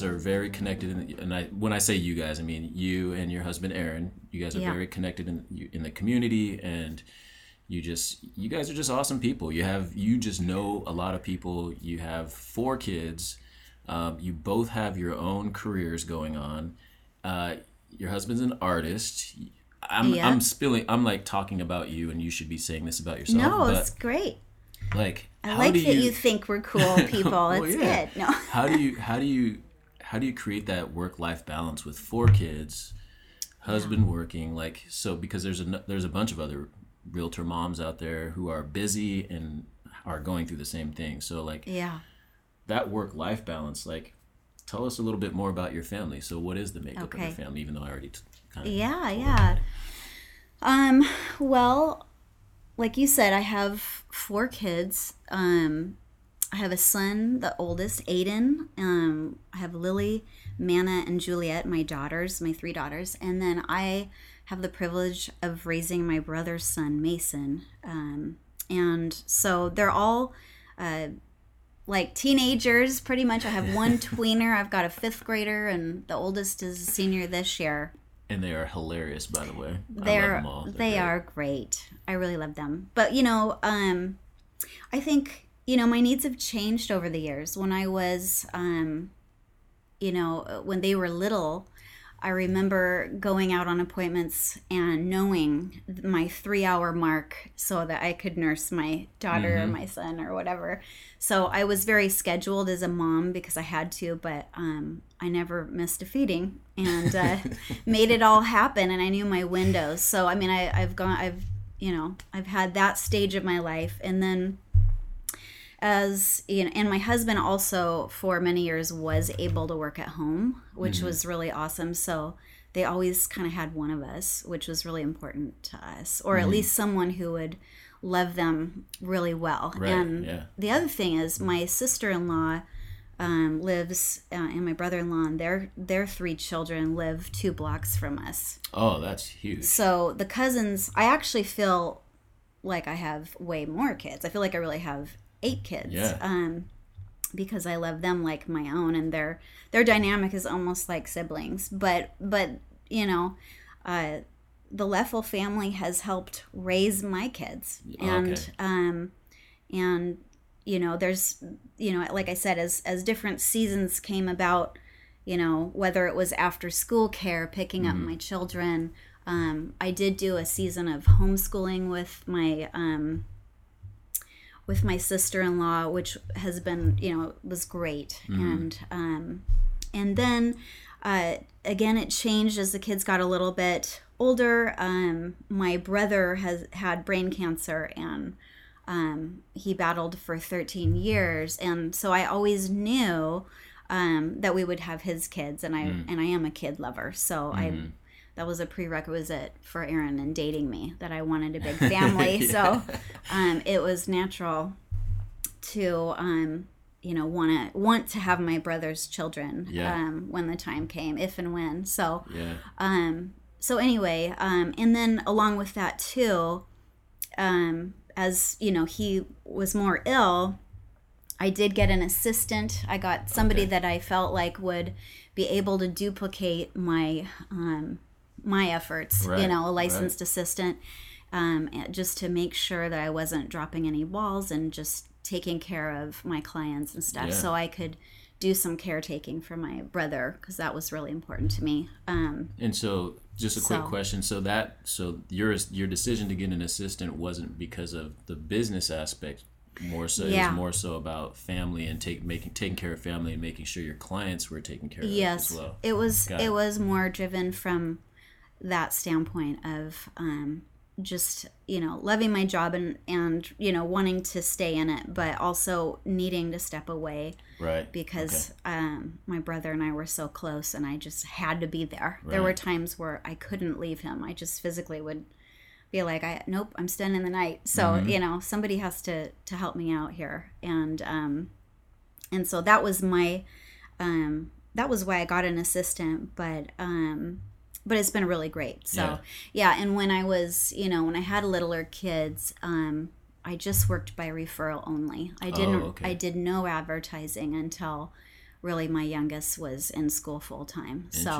guys are very connected. In the, and I, when I say you guys, I mean you and your husband Aaron. You guys are Yeah. very connected in in the community, and you just you guys are just awesome people. You have you just know a lot of people. You have four kids. Um, you both have your own careers going on. Uh, your husband's an artist. I'm, Yeah. I'm spilling. I'm like talking about you, and you should be saying this about yourself. No, it's great. like, I how like do that you, think we're cool people. Well, That's yeah. good. No. how do you how do you how do you create that work life balance with four kids, husband working like so because there's a there's a bunch of other realtor moms out there who are busy and are going through the same thing. So like Yeah. that work life balance like tell us a little bit more about your family. So what is the makeup of Okay. your family even though I already t- kind of Yeah, yeah. Um, well, like you said, I have four kids. Um, I have a son, the oldest, Aiden. Um, I have Lily, Manna, and Juliet, my daughters, my three daughters. And then I have the privilege of raising my brother's son, Mason. Um, and so they're all uh, like teenagers, pretty much. I have one tweener, I've got a fifth grader, and the oldest is a senior this year. and they are hilarious by the way. They're love them all. They're they great. are great. I really love them. But you know, um, I think you know my needs have changed over the years. When I was, um, you know, when they were little, I remember going out on appointments and knowing my three hour mark so that I could nurse my daughter or my son or whatever. So I was very scheduled as a mom because I had to, but um, I never missed a feeding and uh, made it all happen. And I knew my windows. So I mean, I, I've gone, I've, you know, I've had that stage of my life, and then as you know, and my husband also for many years was able to work at home, which was really awesome. So they always kind of had one of us, which was really important to us, or at least someone who would love them really well. Right, and yeah. the other thing is, my sister-in-law um, lives, uh, and my brother-in-law and their their three children live two blocks from us. Oh, that's huge. So the cousins, I actually feel like I have way more kids. I feel like I really have eight kids. Yeah. Um, because I love them like my own, and their their dynamic is almost like siblings. But but you know, uh, the Leffel family has helped raise my kids, and Okay. um, and you know, there's you know, like I said, as as different seasons came about, you know, whether it was after school care, picking up my children. Um, I did do a season of homeschooling with my um, with my sister-in-law, which has been, you know, was great. And um, and then uh, again, it changed as the kids got a little bit older. Um, my brother has had brain cancer and um, he battled for 13 years, and so I always knew um, that we would have his kids, and I and I am a kid lover, so I that was a prerequisite for Aaron and dating me that I wanted a big family. So um, it was natural to um, you know want to want to have my brother's children Yeah. um, when the time came, if and when. So Yeah. um, so anyway, um, and then along with that too, um, as you know, he was more ill. I did get an assistant. I got somebody Okay. that I felt like would be able to duplicate my um, my efforts. You know, a licensed assistant, um, just to make sure that I wasn't dropping any balls and just taking care of my clients and stuff, Yeah. so I could do some caretaking for my brother because that was really important to me. Um, And so, just a quick So- question. So that, so your your decision to get an assistant wasn't because of the business aspect. More so, it was more so about family and take making taking care of family and making sure your clients were taken care of yes as well. it was Got it. was more driven from that standpoint of um, just you know loving my job and and you know wanting to stay in it but also needing to step away Right. because um, my brother and I were so close and I just had to be there. There were times where I couldn't leave him. I just physically would be like, I nope, I'm staying in the night. So Mm-hmm. you know, somebody has to to help me out here, and um, and so that was my um, that was why I got an assistant, but um, but it's been really great. So Yeah. yeah, and when I was you know when I had littler kids, um, I just worked by referral only. I didn't. Oh, okay. I did no advertising until really my youngest was in school full time. So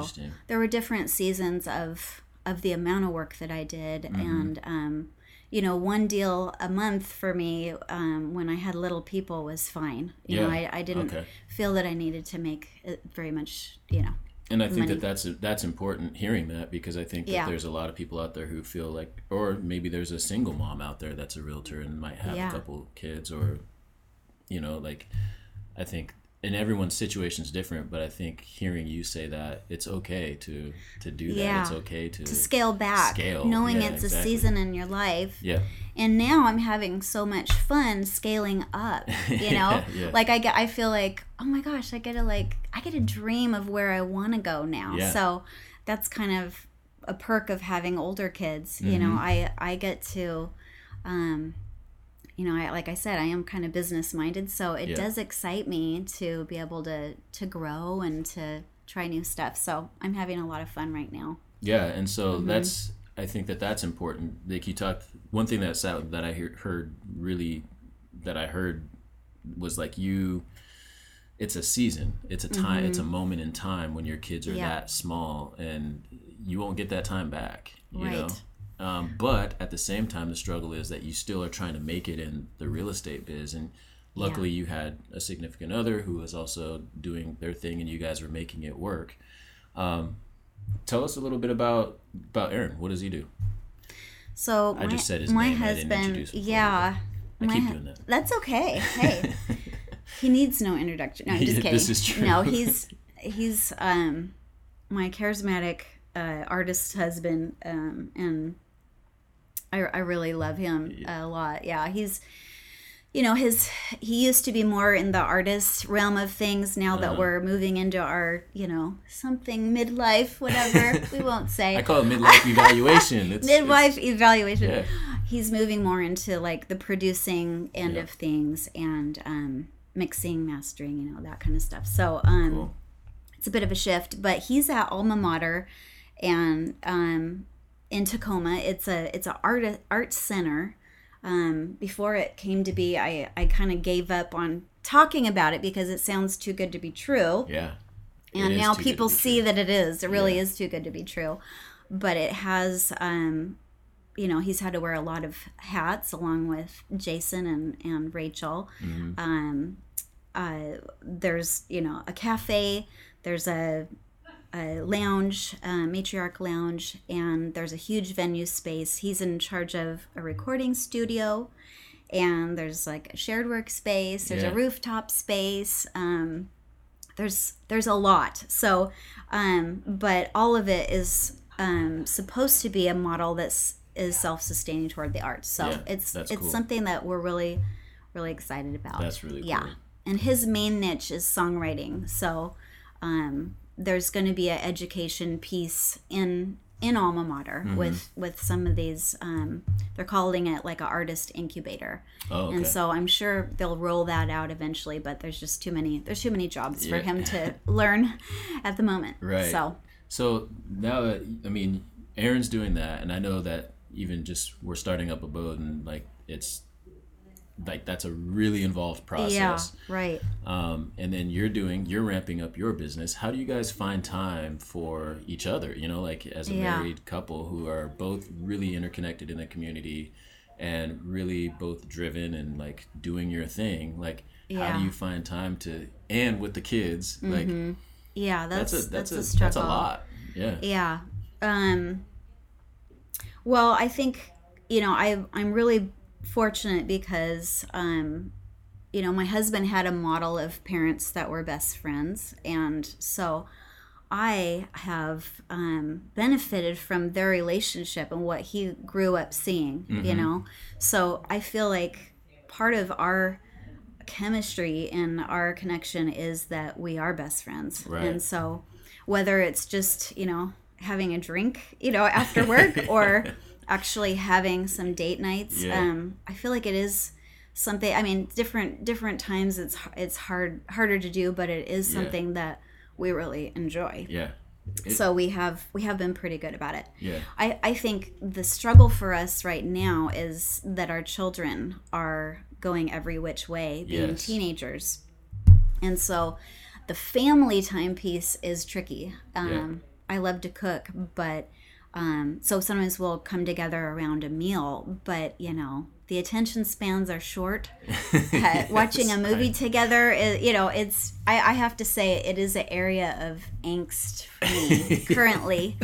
there were different seasons of of the amount of work that I did, Mm-hmm. and um, you know, one deal a month for me um, when I had little people was fine. You know, Yeah. I, I didn't Okay. feel that I needed to make very much. You know, And I think money. that that's that's important hearing that because I think that Yeah. there's a lot of people out there who feel like, or maybe there's a single mom out there that's a realtor and might have Yeah. a couple kids, or you know, like I think, and everyone's situation is different. But I think hearing you say that it's okay to to do that. Yeah. It's okay to, to scale back, Scale, knowing yeah, it's exactly. a season in your life. yeah, and now I'm having so much fun scaling up. You know, Yeah, like I get, I feel like, oh my gosh, I get to like, I get to dream of where I want to go now. So that's kind of a perk of having older kids. You know, Mm-hmm. I I get to, um, you know, I, like I said, I am kind of business minded, so it Yeah. does excite me to be able to to grow and to try new stuff. So I'm having a lot of fun right now. Yeah, and so Mm-hmm. that's I think that that's important. Like you talked, one thing that sound that I hear, heard really that I heard was like you. It's a season. It's a time. It's a moment in time when your kids are Mm-hmm. Yeah. that small, and you won't get that time back. You know. Um, but at the same time, the struggle is that you still are trying to make it in the real estate biz, and luckily you had a significant other who was also doing their thing, and you guys were making it work. Um, tell us a little bit about about Aaron. What does he do? So I my, just said his my name. Husband, him yeah, I my keep doing that. That's okay. Hey, he needs no introduction. No, I'm just Yeah, kidding. this is true. No, he's he's um my charismatic uh, artist husband, um, and I I really love him a lot. Yeah, he's you know his he used to be more in the artist realm of things now Uh-huh. that we're moving into our you know something midlife whatever we won't say I call it midlife evaluation. It's, midwife evaluation. Yeah. He's moving more into like the producing end Yeah. of things and um, mixing, mastering, you know, that kind of stuff. So um, Cool. it's a bit of a shift, but he's at Alma Mater and um, in Tacoma. It's a it's a art art center. Um, before it came to be, I I kind of gave up on talking about it because it sounds too good to be true Yeah. And now too good to people see true. that it is it really Yeah. is too good to be true but it has um you know he's had to wear a lot of hats along with jason and and rachel Mm-hmm. um uh there's you know a cafe there's a a lounge, uh, matriarch lounge, and there's a huge venue space. He's in charge of a recording studio, and there's like a shared workspace. There's Yeah. a rooftop space. Um, there's there's a lot. So, um, but all of it is um, supposed to be a model that's is self-sustaining toward the arts. So Yeah, it's it's cool. something that we're really really excited about. That's really yeah. cool. And his main niche is songwriting. So um, there's going to be an education piece in in alma mater Mm-hmm. with with some of these um, they're calling it like an artist incubator Oh, okay. and so i'm sure they'll roll that out eventually but there's just too many there's too many jobs for him to learn at the moment Right. so So now that I mean, Aaron's doing that, and I know that even just we're starting up a boat, and like it's like that's a really involved process. yeah right Um, and then you're doing, you're ramping up your business. How do you guys find time for each other? You know, like as a Yeah. married couple who are both really interconnected in the community and really both driven and like doing your thing. Like, how Yeah. Mm-hmm. do you find time to, and with the kids, like yeah that's, that's a that's, that's, a, a struggle that's a lot. Yeah. Yeah. Um well, I think you know, I I'm really fortunate because um you know, my husband had a model of parents that were best friends and so I have um, benefited from their relationship and what he grew up seeing, you know. So I feel like part of our chemistry and our connection is that we are best friends. Right. And so whether it's just, you know, having a drink, you know, after work or actually having some date nights, Yeah. um, I feel like it is something I mean different different times it's it's hard harder to do but it is Yeah. something that we really enjoy. Yeah. so we have we have been pretty good about it. Yeah. I, I think the struggle for us right now is that our children are going every which way, being Yes. teenagers. And so the family time piece is tricky. Um, I love to cook, but um, so sometimes we'll come together around a meal, but you know, the attention spans are short. Uh, watching a movie together, is, you know, it's, I, I have to say, it is an area of angst for me currently.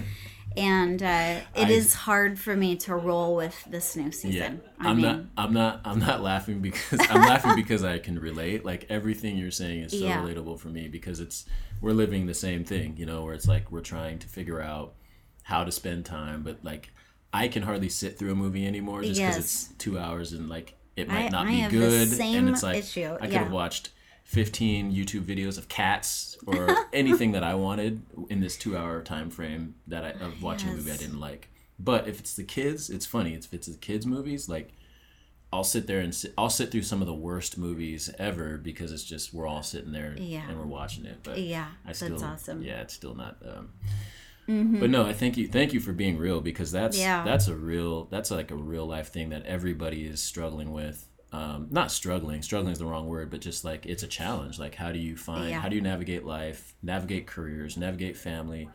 And uh, it I- is hard for me to roll with this new season. I I'm mean, not. I'm not. I'm not laughing because I'm laughing because I can relate. Like everything you're saying is so Yeah. relatable for me because it's we're living the same thing. You know, where it's like we're trying to figure out how to spend time, but like I can hardly sit through a movie anymore just because Yes. it's two hours and like it I- might not I be good. and it's like issue, I could yeah. have watched 15 YouTube videos of cats or anything that I wanted in this two hour time frame that I of watching a movie I didn't like. But if it's the kids, it's funny. If it's the kids' movies, like I'll sit there and sit, I'll sit through some of the worst movies ever because it's just we're all sitting there Yeah. and we're watching it. But Yeah, I still, that's awesome. Yeah, it's still not. Um, But no, I thank you, thank you for being real because that's Yeah. that's a real that's like a real life thing that everybody is struggling with. Um, not struggling, struggling is the wrong word, but just like it's a challenge. Like how do you find Yeah. how do you navigate life, navigate careers, navigate family,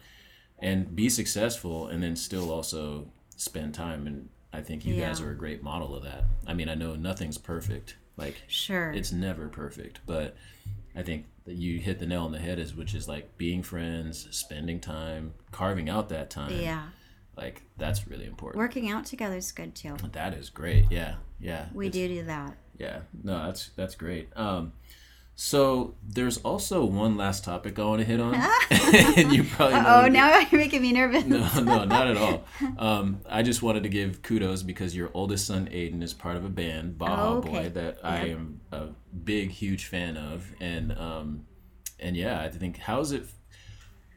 and be successful, and then still also spend time. And I think you guys are a great model of that. I mean, I know nothing's perfect. Like Sure. it's never perfect, but I think that you hit the nail on the head is which is like being friends, spending time, carving out that time. yeah. Like that's really important. Working out together is good too. That is great. Yeah. Yeah. We do do that. Yeah. No, that's that's great. Um so there's also one last topic I want to hit on. and you probably Oh, now you're making me nervous. no, no, not at all. Um, I just wanted to give kudos because your oldest son Aiden is part of a band, Baja Oh, okay. Boy, that I am a big, huge fan of, and um, and yeah, I think how's it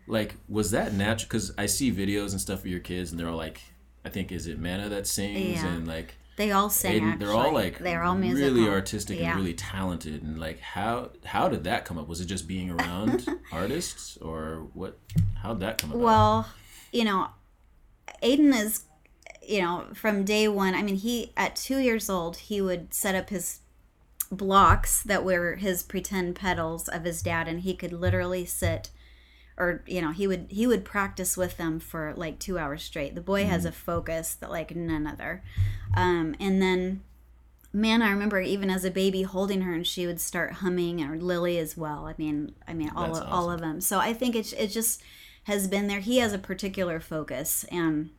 like? Was that natural? Because I see videos and stuff of your kids, and they're all like, I think is it Mana that sings, Yeah. and like They all sing. Actually. they're all like they're all musical. really artistic Yeah. and really talented, and like how how did that come up? Was it just being around artists, or what? How'd that come about? Well, you know, Aiden is, you know, from day one. I mean, he at two years old, he would set up his blocks that were his pretend pedals of his dad, and he could literally sit, or you know, he would he would practice with them for like two hours straight. The boy has a focus that like none other, um, and then. Man, I remember even as a baby holding her, and she would start humming, or Lily as well. I mean, I mean, all That's of, all of them. So I think it it just has been there. He has a particular focus, and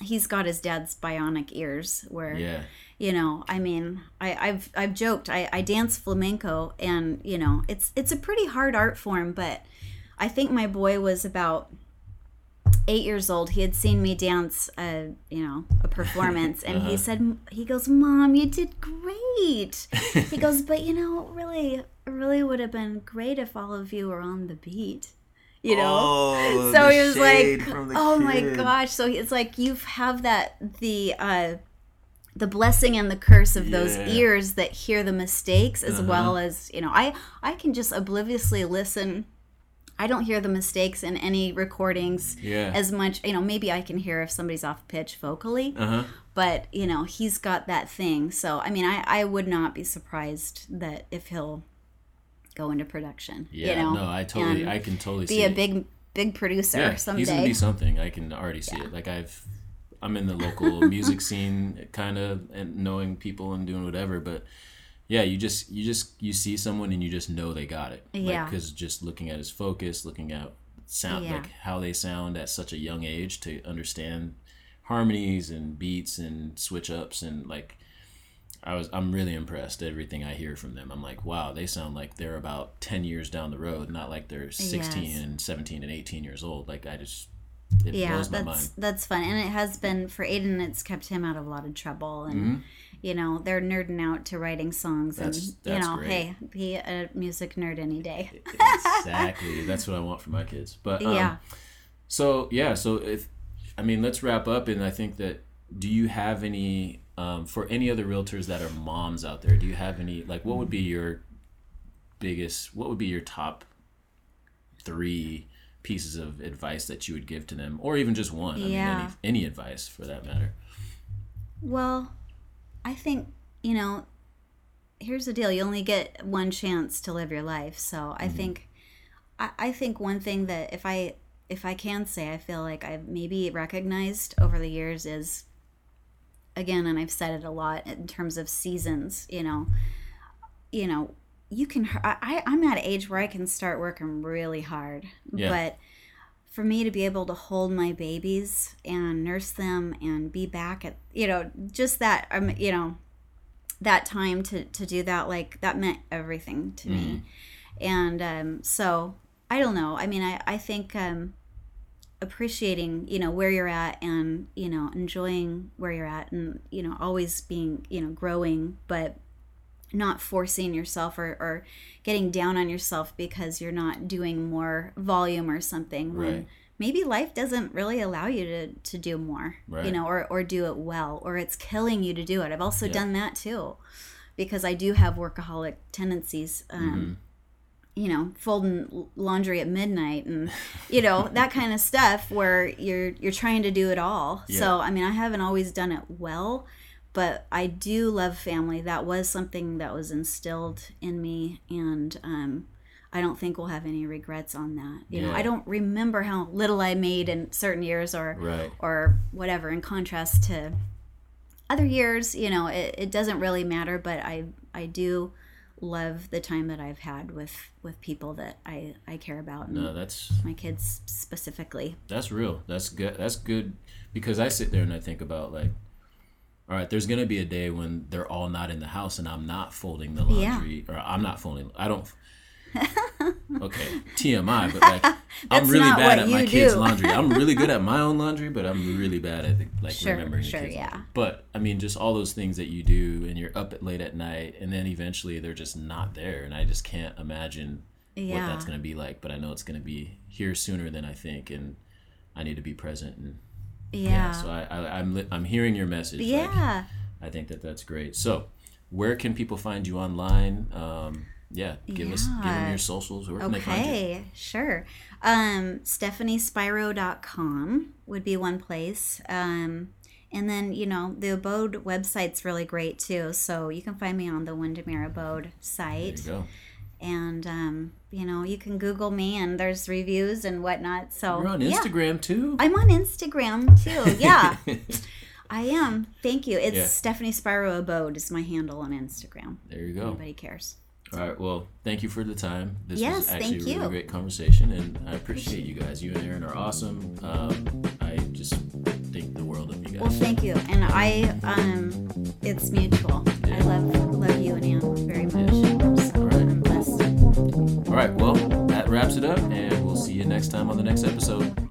he's got his dad's bionic ears. Where yeah. you know, I mean, I, I've I've joked. I, I dance flamenco, and you know, it's it's a pretty hard art form. But I think my boy was about eight years old. He had seen me dance, a you know, a performance, and he said, he goes, "Mom, you did great." he goes, "But you know, really, really would have been great if all of you were on the beat." You know, Oh, so he was like, "Oh my gosh!" So it's like you have that the uh, the blessing and the curse of those ears that hear the mistakes, as Uh-huh. well as you know, I I can just obliviously listen. I don't hear the mistakes in any recordings Yeah. as much. You know, maybe I can hear if somebody's off pitch vocally, Uh huh. but you know, he's got that thing. So I mean, I I would not be surprised that if he'll go into production. Yeah. you know, no, I totally, I can totally be see a it. big big producer yeah, someday. he's gonna be something. I can already see it. Like I've, I'm in the local music scene, kind of, and knowing people and doing whatever. But yeah, you just, you just, you see someone and you just know they got it. Yeah. Because just looking at his focus, looking at sound, Yeah. like how they sound at such a young age to understand harmonies and beats and switch ups and like. I was I'm really impressed everything I hear from them. I'm like, wow, they sound like they're about 10 years down the road, not like they're 16 Yes. and 17 and 18 years old. Like I just it yeah that's that's fun and it has been for aiden it's kept him out of a lot of trouble and Mm-hmm. you know they're nerding out to writing songs That's- and that's you know great. hey be a music nerd any day exactly. That's what I want for my kids. But um, yeah So yeah, so if I mean, let's wrap up, and I think that do you have any um, for any other realtors that are moms out there? Do you have any like what would be your biggest? What would be your top three pieces of advice that you would give to them, or even just one. I Yeah. mean, any, any advice for that matter. Well, I think, you know, here's the deal. You only get one chance to live your life. So I mm-hmm. think I, I think one thing that if I if I can say I feel like I've maybe recognized over the years is again, and I've said it a lot in terms of seasons, you know, you know, you can I, I'm at an age where I can start working really hard. Yeah. But for me to be able to hold my babies and nurse them and be back at you know just that um you know that time to to do that like that meant everything to me and um so i don't know i mean i i think um appreciating you know where you're at and you know enjoying where you're at and you know always being you know growing but not forcing yourself or, or getting down on yourself because you're not doing more volume or something when Right. maybe life doesn't really allow you to, to do more you know or, or do it well or it's killing you to do it i've also Yeah. done that too because i do have workaholic tendencies um, Mm-hmm. you know folding laundry at midnight and you know that kind of stuff where you're you're trying to do it all Yeah. so i mean i haven't always done it well but i do love family that was something that was instilled in me and um I don't think we'll have any regrets on that. You know, I don't remember how little I made in certain years or Right. or whatever in contrast to other years you know it, it doesn't really matter but i i do love the time that i've had with with people that i i care about No, that's my kids specifically That's real. That's good. That's good because I sit there and I think about like, all right, there's gonna be a day when they're all not in the house and I'm not folding the Yeah. laundry or I'm not folding. I don't. Okay, TMI, but like I'm really bad at my you kids' laundry. I'm really good at my own laundry, but I'm really bad at like Sure, remembering the sure, kids' yeah. laundry. But I mean, just all those things that you do, and you're up late at night, and then eventually they're just not there, and I just can't imagine what that's gonna be like. But I know it's gonna be here sooner than I think, and I need to be present. And yeah, yeah so I, I I'm li- I'm hearing your message. Like, yeah I think that that's great. So, where can people find you online? Um, yeah, give us give them your socials. Where can they find you? okay sure um stephaniespiro.com would be one place um and then you know the abode website's really great too so you can find me on the windermere abode There site you go. And um, you know you can google me and there's reviews and whatnot so You're on yeah. Instagram too. i'm on instagram too yeah i am thank you it's Yeah. stephanie spiro abode is my handle on instagram there you go. nobody cares All right. Well, thank you for the time. This Yes, was actually thank a really you. great conversation, and I appreciate you guys. You and Aaron are awesome. Um, I just think the world of you guys well thank you and i um it's mutual i Yeah. love love you and ann very much All right. Well, that wraps it up, and we'll see you next time on the next episode.